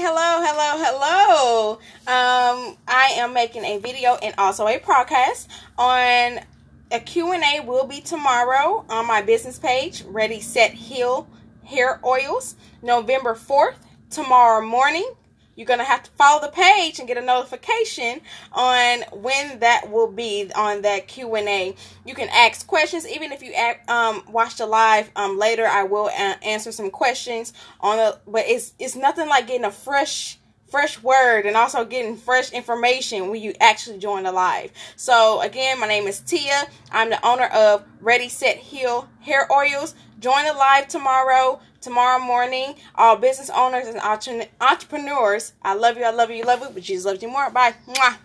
Hello, hello, hello. Um, I am making a video and also a podcast on a Q&A will be tomorrow on my business page, Ready Set Heal Hair Oils, November 4th, tomorrow morning. You're going to have to follow the page and get a notification on when that will be on that Q&A. You can ask questions even if you um, watch the live um, later. I will answer some questions on the but it's it's nothing like getting a fresh fresh word and also getting fresh information when you actually join the live. So again, my name is Tia. I'm the owner of Ready Set Heal Hair Oils. Join the live tomorrow, tomorrow morning. All business owners and entrepreneurs, I love you, I love you, I love you, but Jesus loves you more. Bye. Mwah.